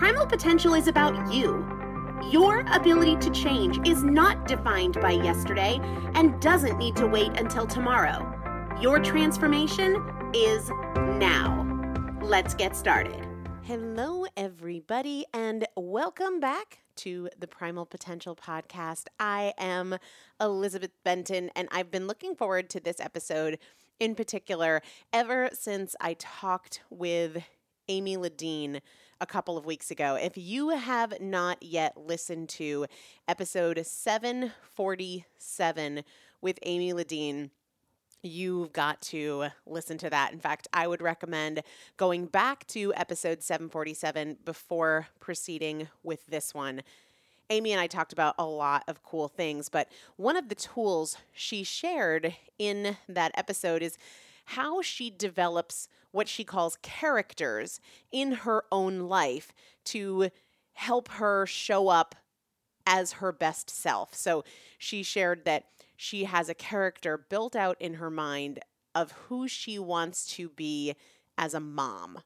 Primal potential is about you. Your ability to change is not defined by yesterday and doesn't need to wait until tomorrow. Your transformation is now. Let's get started. Hello, everybody, and welcome back to the Primal Potential Podcast. I am Elizabeth Benton, and I've been looking forward to this episode in particular ever since I talked with Amy Landino a couple of weeks ago. If you have not yet listened to episode 747 with Amy Landino, you've got to listen to that. In fact, I would recommend going back to episode 747 before proceeding with this one. Amy and I talked about a lot of cool things, but one of the tools she shared in that episode is how she develops what she calls characters in her own life to help her show up as her best self. So she shared that she has a character built out in her mind of who she wants to be as a mom.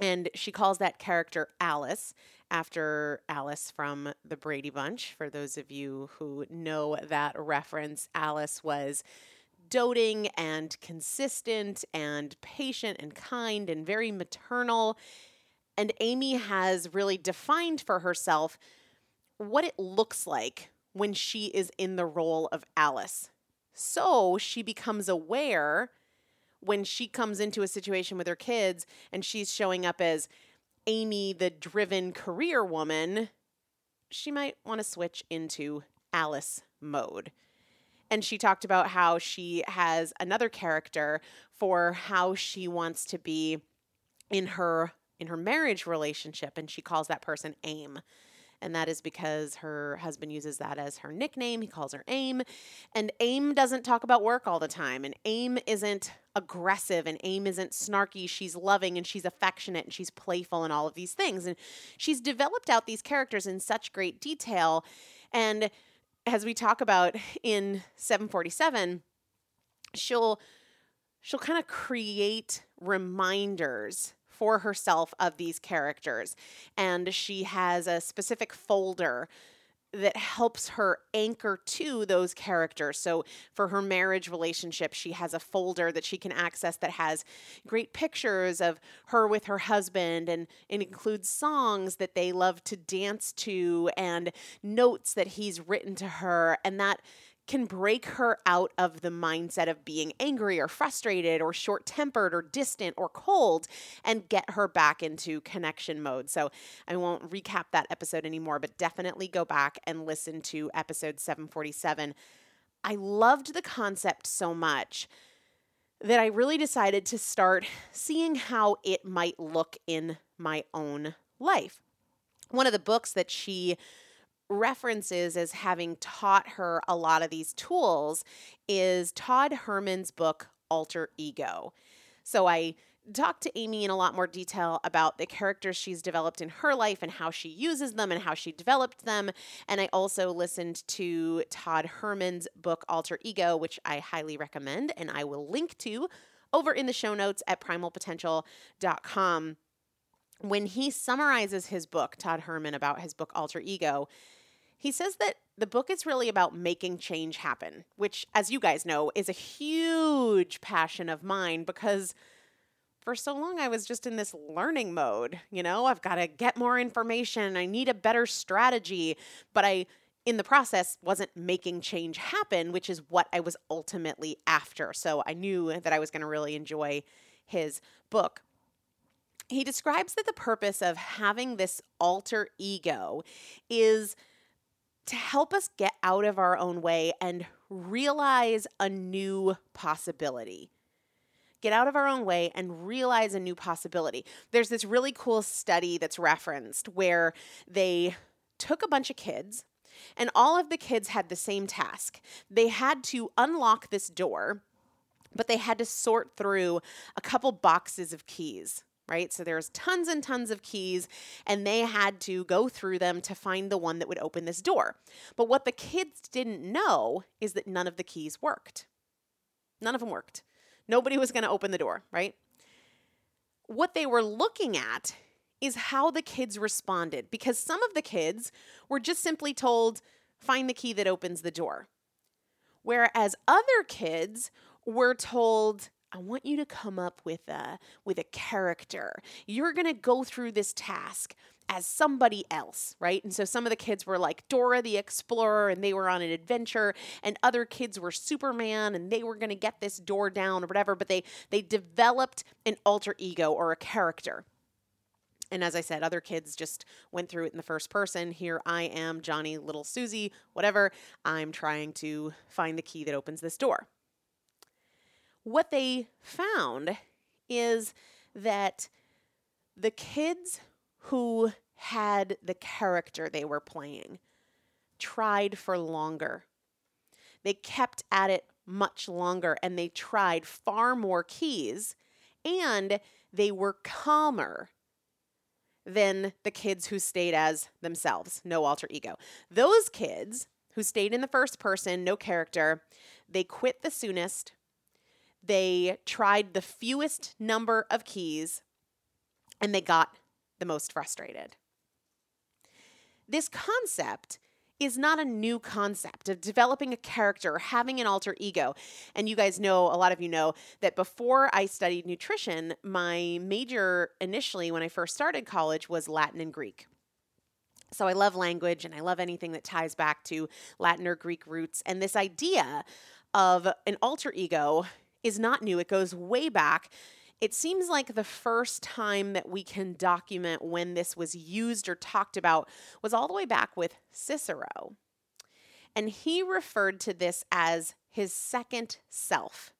And she calls that character Alice after Alice from the Brady Bunch. For those of you who know that reference, Alice was doting and consistent and patient and kind and very maternal. And Amy has really defined for herself what it looks like when she is in the role of Alice. So she becomes aware when she comes into a situation with her kids and she's showing up as Amy, the driven career woman, she might want to switch into Alice mode. And she talked about how she has another character for how she wants to be in her in her marriage relationship and she calls that person aim and that is because her husband uses that as her nickname. He calls her AIM. And AIM doesn't talk about work all the time, and AIM isn't aggressive, and AIM isn't snarky. She's loving and she's affectionate and she's playful and all of these things. And she's developed out these characters in such great detail. And as we talk about in 747, she'll she'll kind of create reminders for herself of these characters. And she has a specific folder that helps her anchor to those characters. So, for her marriage relationship, she has a folder that she can access that has great pictures of her with her husband, and it includes songs that they love to dance to and notes that he's written to her. And that can break her out of the mindset of being angry or frustrated or short tempered or distant or cold and get her back into connection mode. So I won't recap that episode anymore, but definitely go back and listen to episode 747. I loved the concept so much that I really decided to start seeing how it might look in my own life. One of the books that she references as having taught her a lot of these tools is Todd Herman's book, Alter Ego. So I talked to Amy in a lot more detail about the characters she's developed in her life and how she uses them and how she developed them. And I also listened to Todd Herman's book, Alter Ego, which I highly recommend and I will link to over in the show notes at primalpotential.com when he summarizes his book, Todd Herman, about his book Alter Ego, he says that the book is really about making change happen, which, as you guys know, is a huge passion of mine because for so long I was just in this learning mode. You know, I've got to get more information, I need a better strategy, but I in the process wasn't making change happen, which is what I was ultimately after. So I knew that I was going to really enjoy his book he describes that the purpose of having this alter ego is to help us get out of our own way and realize a new possibility. Get out of our own way and realize a new possibility. There's this really cool study that's referenced where they took a bunch of kids and all of the kids had the same task. They had to unlock this door, but they had to sort through a couple boxes of keys right? So there's tons and tons of keys, and they had to go through them to find the one that would open this door. But what the kids didn't know is that none of the keys worked. None of them worked. Nobody was going to open the door, right? What they were looking at is how the kids responded because some of the kids were just simply told, find the key that opens the door. Whereas other kids were told, I want you to come up with a with a character. You're going to go through this task as somebody else, right? And so some of the kids were like Dora the Explorer and they were on an adventure and other kids were Superman and they were going to get this door down or whatever, but they they developed an alter ego or a character. And as I said, other kids just went through it in the first person. Here I am, Johnny, little Susie, whatever. I'm trying to find the key that opens this door. What they found is that the kids who had the character they were playing tried for longer. They kept at it much longer and they tried far more keys and they were calmer than the kids who stayed as themselves, no alter ego. Those kids who stayed in the first person, no character, they quit the soonest. They tried the fewest number of keys and they got the most frustrated. This concept is not a new concept of developing a character or having an alter ego. And you guys know, a lot of you know, that before I studied nutrition, my major initially when I first started college was Latin and Greek. So I love language and I love anything that ties back to Latin or Greek roots. And this idea of an alter ego is not new, it goes way back it seems like the first time that we can document when this was used or talked about was all the way back with Cicero. And he referred to this as his second self.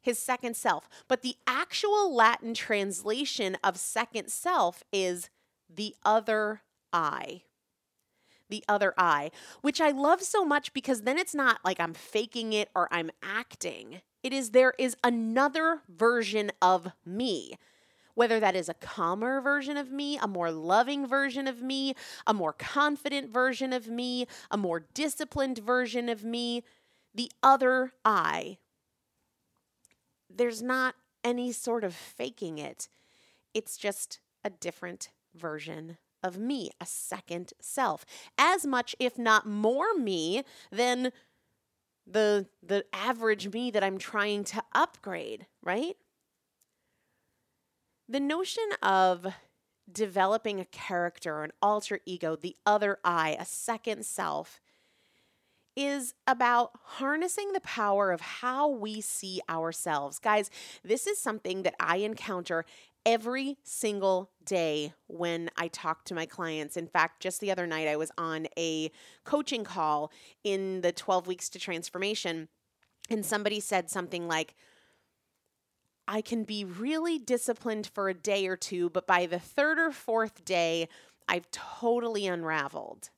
His second self. But the actual Latin translation of second self is the other I the other eye, which I love so much because then it's not like I'm faking it or I'm acting. It is there is another version of me. Whether that is a calmer version of me, a more loving version of me, a more confident version of me, a more disciplined version of me, the other I. There's not any sort of faking it. It's just a different version of me, a second self. As much, if not more, me than the the average me that I'm trying to upgrade, right? The notion of developing a character, an alter ego, the other I, a second self is about harnessing the power of how we see ourselves. Guys, this is something that I encounter every single day when I talk to my clients. In fact, just the other night, I was on a coaching call in the 12 weeks to transformation, and somebody said something like, I can be really disciplined for a day or two, but by the third or fourth day, I've totally unraveled.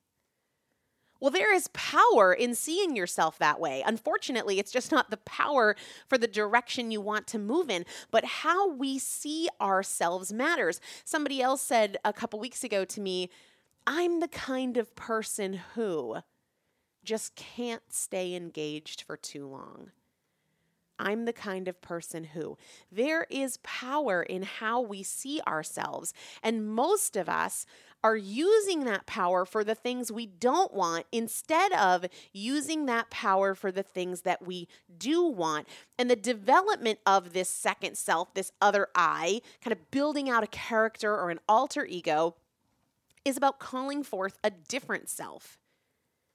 Well, there is power in seeing yourself that way. Unfortunately, it's just not the power for the direction you want to move in, but how we see ourselves matters. Somebody else said a couple weeks ago to me, I'm the kind of person who just can't stay engaged for too long. I'm the kind of person who. There is power in how we see ourselves. And most of us are using that power for the things we don't want instead of using that power for the things that we do want. And the development of this second self, this other I, kind of building out a character or an alter ego, is about calling forth a different self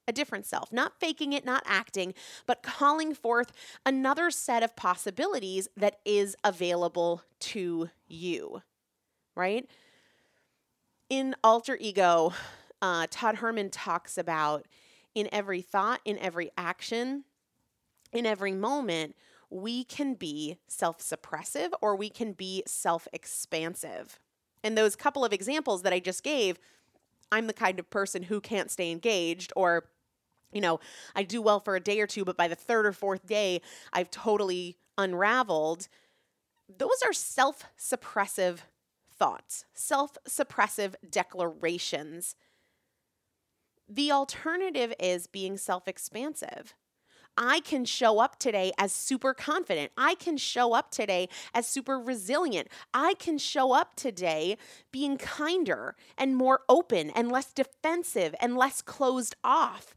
a different self, not faking it, not acting, but calling forth another set of possibilities that is available to you, right? In Alter Ego, uh, Todd Herman talks about in every thought, in every action, in every moment, we can be self suppressive or we can be self expansive. And those couple of examples that I just gave, I'm the kind of person who can't stay engaged or you know, I do well for a day or two, but by the third or fourth day, I've totally unraveled. Those are self suppressive thoughts, self suppressive declarations. The alternative is being self expansive. I can show up today as super confident. I can show up today as super resilient. I can show up today being kinder and more open and less defensive and less closed off.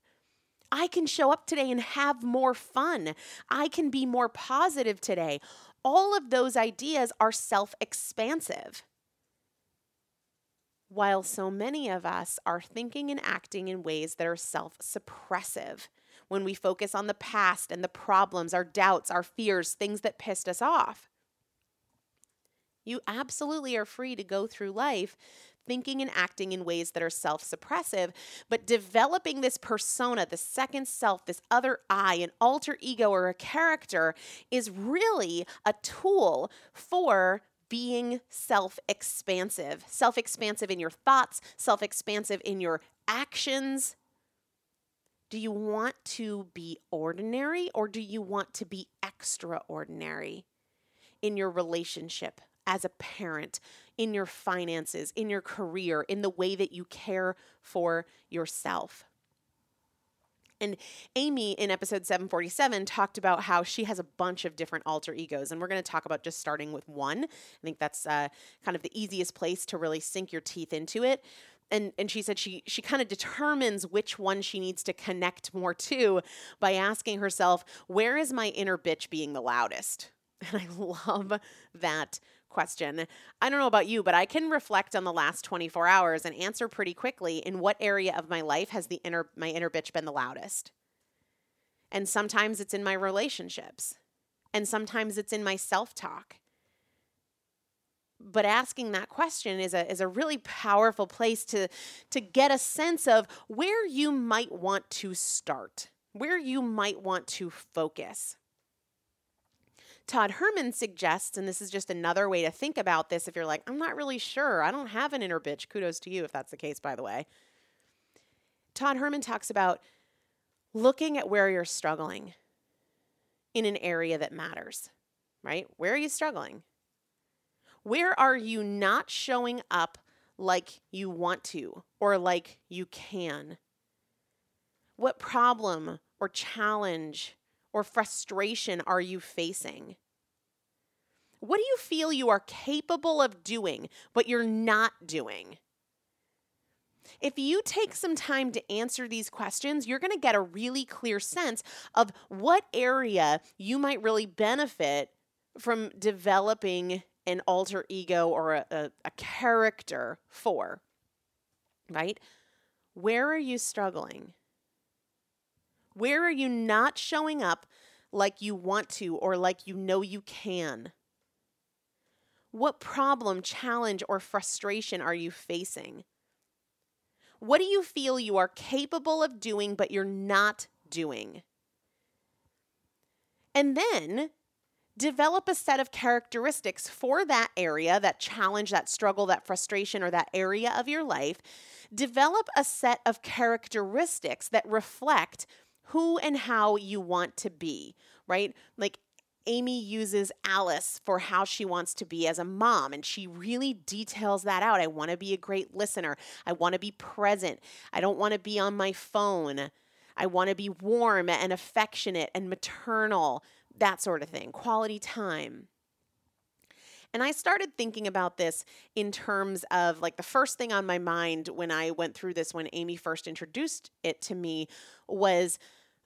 I can show up today and have more fun. I can be more positive today. All of those ideas are self expansive. While so many of us are thinking and acting in ways that are self suppressive, when we focus on the past and the problems, our doubts, our fears, things that pissed us off. You absolutely are free to go through life thinking and acting in ways that are self suppressive. But developing this persona, the second self, this other I, an alter ego or a character, is really a tool for being self expansive, self expansive in your thoughts, self expansive in your actions. Do you want to be ordinary or do you want to be extraordinary in your relationship as a parent, in your finances, in your career, in the way that you care for yourself? And Amy in episode 747 talked about how she has a bunch of different alter egos. And we're going to talk about just starting with one. I think that's uh, kind of the easiest place to really sink your teeth into it. And, and she said she she kind of determines which one she needs to connect more to by asking herself, where is my inner bitch being the loudest? And I love that question. I don't know about you, but I can reflect on the last 24 hours and answer pretty quickly in what area of my life has the inner my inner bitch been the loudest. And sometimes it's in my relationships. And sometimes it's in my self-talk. But asking that question is a is a really powerful place to to get a sense of where you might want to start, where you might want to focus. Todd Herman suggests, and this is just another way to think about this if you're like, I'm not really sure, I don't have an inner bitch. Kudos to you if that's the case, by the way. Todd Herman talks about looking at where you're struggling in an area that matters, right? Where are you struggling? Where are you not showing up like you want to or like you can? What problem or challenge or frustration are you facing? What do you feel you are capable of doing, but you're not doing? If you take some time to answer these questions, you're going to get a really clear sense of what area you might really benefit from developing an alter ego or a, a, a character for, right? Where are you struggling? Where are you not showing up like you want to or like you know you can? What problem, challenge, or frustration are you facing? What do you feel you are capable of doing but you're not doing? And then develop a set of characteristics for that area, that challenge, that struggle, that frustration, or that area of your life. Develop a set of characteristics that reflect who and how you want to be, right? Like Amy uses Alice for how she wants to be as a mom, and she really details that out. I want to be a great listener. I want to be present. I don't want to be on my phone. I want to be warm and affectionate and maternal, that sort of thing. Quality time. And I started thinking about this in terms of like the first thing on my mind when I went through this, when Amy first introduced it to me, was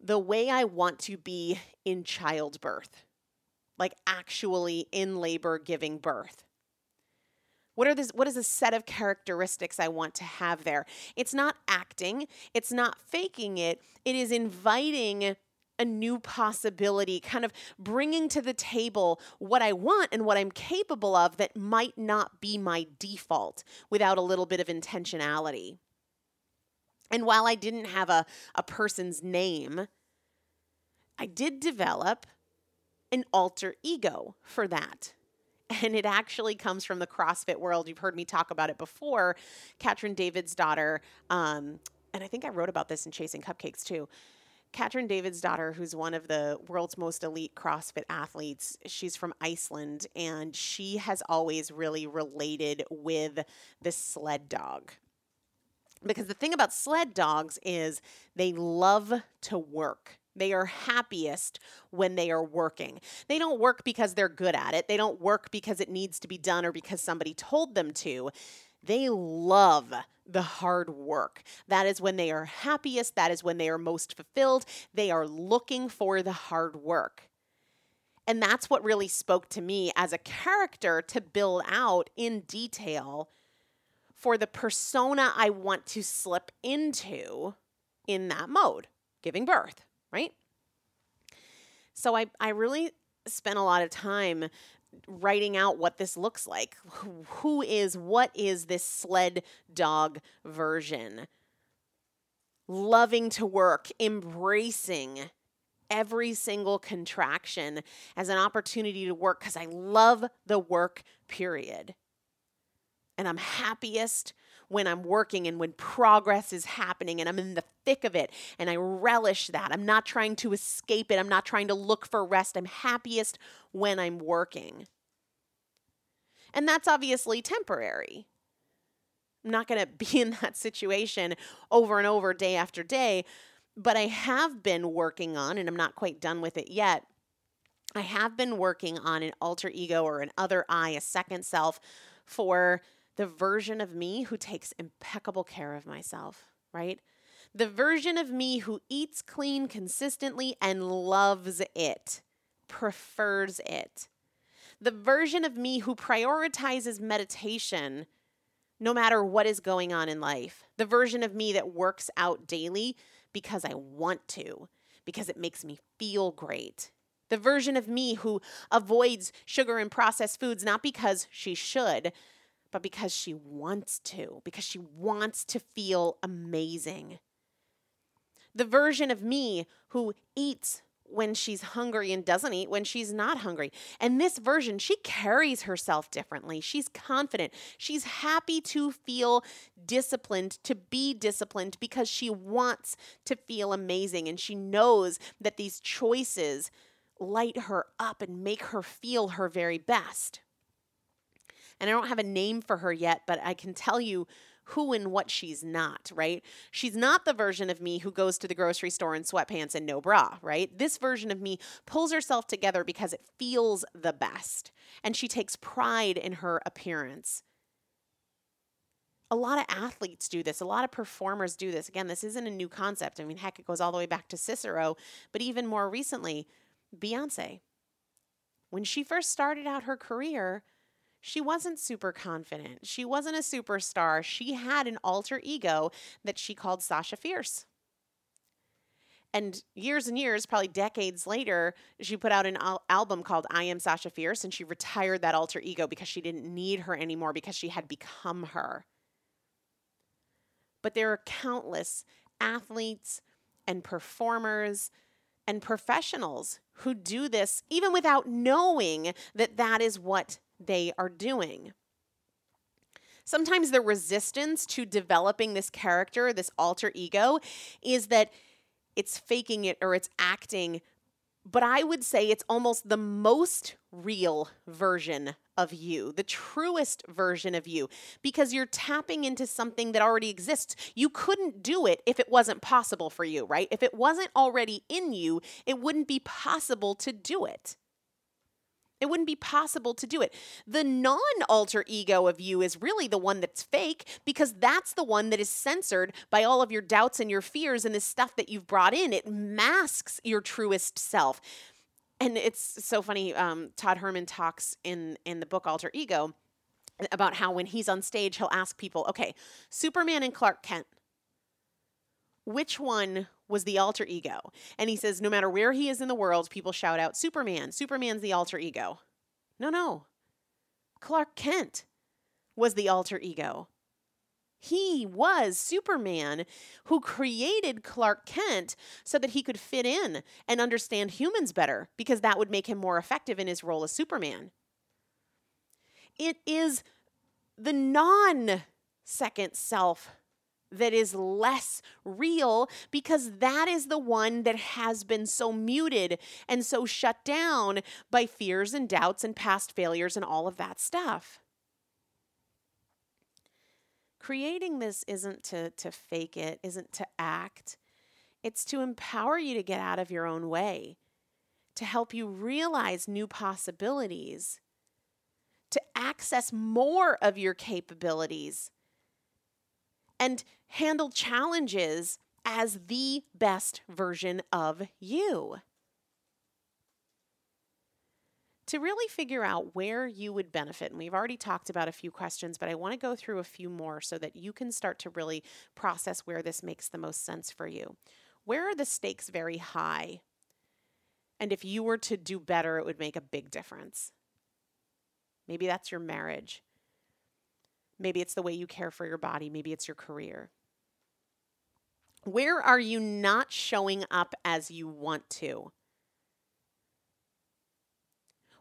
the way I want to be in childbirth, like actually in labor giving birth. What are this what is a set of characteristics I want to have there? It's not acting, it's not faking it. It is inviting a new possibility, kind of bringing to the table what I want and what I'm capable of that might not be my default without a little bit of intentionality. And while I didn't have a, a person's name, I did develop an alter ego for that. And it actually comes from the CrossFit world. You've heard me talk about it before. Katrin Davidsdottir, um, and I think I wrote about this in Chasing Cupcakes too. Katrin Davidsdottir, who's one of the world's most elite CrossFit athletes, she's from Iceland, and she has always really related with the sled dog. Because the thing about sled dogs is they love to work. They are happiest when they are working. They don't work because they're good at it. They don't work because it needs to be done or because somebody told them to. They love the hard work. That is when they are happiest. That is when they are most fulfilled. They are looking for the hard work. And that's what really spoke to me as a character to build out in detail for the persona I want to slip into in that mode, giving birth, right? So I, I really spent a lot of time writing out what this looks like. Who- is, what is this sled dog version? Loving to work, embracing every single contraction as an opportunity to work because I love the work, period. And I'm happiest when I'm working and when progress is happening and I'm in the thick of it and I relish that. I'm not trying to escape it. I'm not trying to look for rest. I'm happiest when I'm working. And that's obviously temporary. I'm not going to be in that situation over and over, day after day, but I have been working on, and I'm not quite done with it yet. I have been working on an alter ego or an other I, a second self for the version of me who takes impeccable care of myself, right? The version of me who eats clean consistently and loves it, prefers it. The version of me who prioritizes meditation no matter what is going on in life. The version of me that works out daily because I want to, because it makes me feel great. The version of me who avoids sugar and processed foods not because she should, but because she wants to, because she wants to feel amazing. The version of me who eats when she's hungry and doesn't eat when she's not hungry. And this version, she carries herself differently. She's confident. She's happy to feel disciplined, to be disciplined because she wants to feel amazing. And she knows that these choices light her up and make her feel her very best. And I don't have a name for her yet, but I can tell you who and what she's not, right? She's not the version of me who goes to the grocery store in sweatpants and no bra, right? This version of me pulls herself together because it feels the best and she takes pride in her appearance. A lot of athletes do this. A lot of performers do this. Again, this isn't a new concept. I mean, heck, it goes all the way back to Cicero, but even more recently, Beyonce. When she first started out her career, she wasn't super confident. She wasn't a superstar. She had an alter ego that she called Sasha Fierce. And years and years, probably decades later, she put out an al- album called I Am Sasha Fierce and she retired that alter ego because she didn't need her anymore because she had become her. But there are countless athletes and performers and professionals who do this even without knowing that that is what they are doing. Sometimes the resistance to developing this character, this alter ego, is that it's faking it or it's acting. But I would say it's almost the most real version of you, the truest version of you, because you're tapping into something that already exists. You couldn't do it if it wasn't possible for you, right? If it wasn't already in you, it wouldn't be possible to do it. It wouldn't be possible to do it. The non alter ego of you is really the one that's fake because that's the one that is censored by all of your doubts and your fears and the stuff that you've brought in. It masks your truest self. And it's so funny. Um, Todd Herman talks in, in the book Alter Ego about how when he's on stage, he'll ask people, okay, Superman and Clark Kent, which one was the alter ego? And he says, no matter where he is in the world, people shout out, Superman, Superman's the alter ego. No, no. Clark Kent was the alter ego. He was Superman who created Clark Kent so that he could fit in and understand humans better because that would make him more effective in his role as Superman. It is the non second self that is less real because that is the one that has been so muted and so shut down by fears and doubts and past failures and all of that stuff. Creating this isn't to, to fake it, isn't to act. It's to empower you to get out of your own way, to help you realize new possibilities, to access more of your capabilities and handle challenges as the best version of you. To really figure out where you would benefit, and we've already talked about a few questions, but I want to go through a few more so that you can start to really process where this makes the most sense for you. Where are the stakes very high? And if you were to do better, it would make a big difference. Maybe that's your marriage. Maybe it's the way you care for your body. Maybe it's your career. Where are you not showing up as you want to?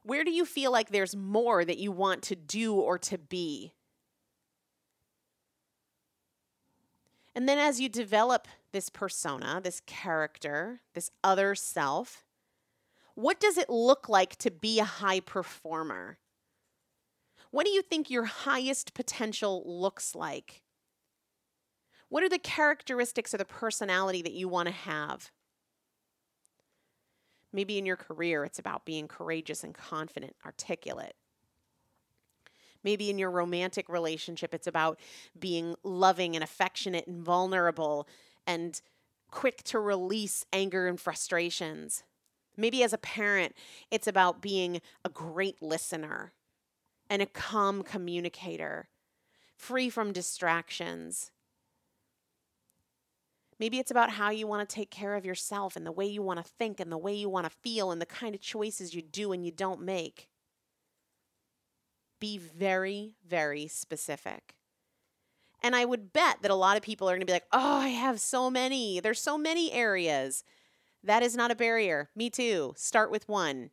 Where do you feel like there's more that you want to do or to be? And then as you develop this persona, this character, this other self, what does it look like to be a high performer? What do you think your highest potential looks like? What are the characteristics of the personality that you want to have? Maybe in your career, it's about being courageous and confident, articulate. Maybe in your romantic relationship, it's about being loving and affectionate and vulnerable and quick to release anger and frustrations. Maybe as a parent, it's about being a great listener and a calm communicator, free from distractions. Maybe it's about how you want to take care of yourself and the way you want to think and the way you want to feel and the kind of choices you do and you don't make. Be very, very specific. And I would bet that a lot of people are going to be like, oh, I have so many. There's so many areas. That is not a barrier. Me too. Start with one.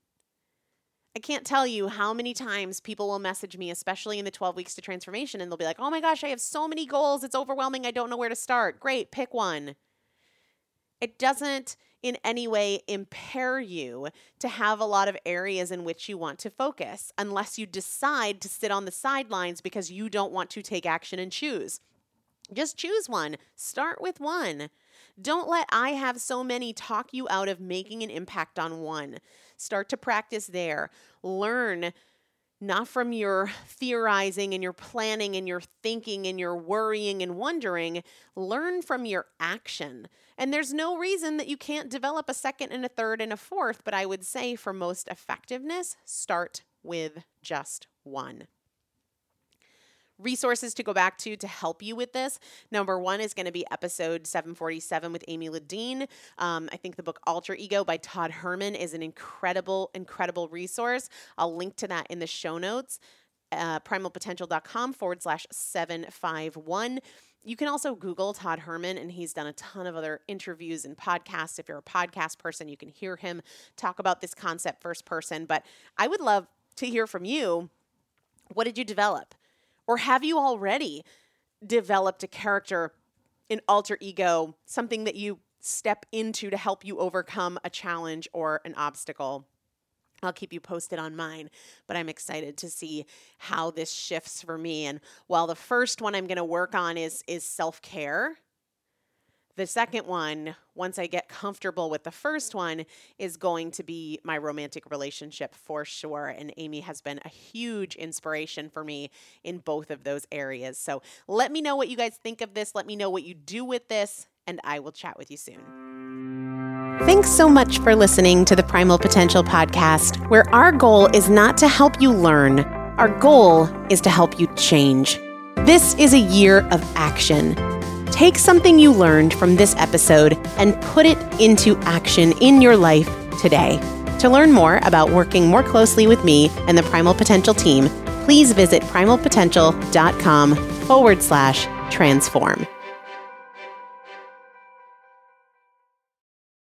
I can't tell you how many times people will message me, especially in the 12 weeks to transformation, and they'll be like, oh my gosh, I have so many goals. It's overwhelming. I don't know where to start. Great, pick one. It doesn't in any way impair you to have a lot of areas in which you want to focus, unless you decide to sit on the sidelines because you don't want to take action and choose. Just choose one. Start with one. Don't let I have so many talk you out of making an impact on one. Start to practice there. Learn not from your theorizing and your planning and your thinking and your worrying and wondering. Learn from your action. And there's no reason that you can't develop a second and a third and a fourth, but I would say for most effectiveness, start with just one resources to go back to to help you with this. Number one is going to be episode 747 with Amy Landino. Um, I think the book Alter Ego by Todd Herman is an incredible, incredible resource. I'll link to that in the show notes. Uh, primalpotential.com forward slash 751. You can also Google Todd Herman, and he's done a ton of other interviews and podcasts. If you're a podcast person, you can hear him talk about this concept first person. But I would love to hear from you. What did you develop? Or have you already developed a character, an alter ego, something that you step into to help you overcome a challenge or an obstacle? I'll keep you posted on mine, but I'm excited to see how this shifts for me. And while the first one I'm going to work on is is self-care, the second one, once I get comfortable with the first one, is going to be my romantic relationship for sure. And Amy has been a huge inspiration for me in both of those areas. So let me know what you guys think of this. Let me know what you do with this, and I will chat with you soon. Thanks so much for listening to the Primal Potential Podcast, where our goal is not to help you learn, our goal is to help you change. This is a year of action. Take something you learned from this episode and put it into action in your life today. To learn more about working more closely with me and the Primal Potential team, please visit primalpotential.com forward slash transform.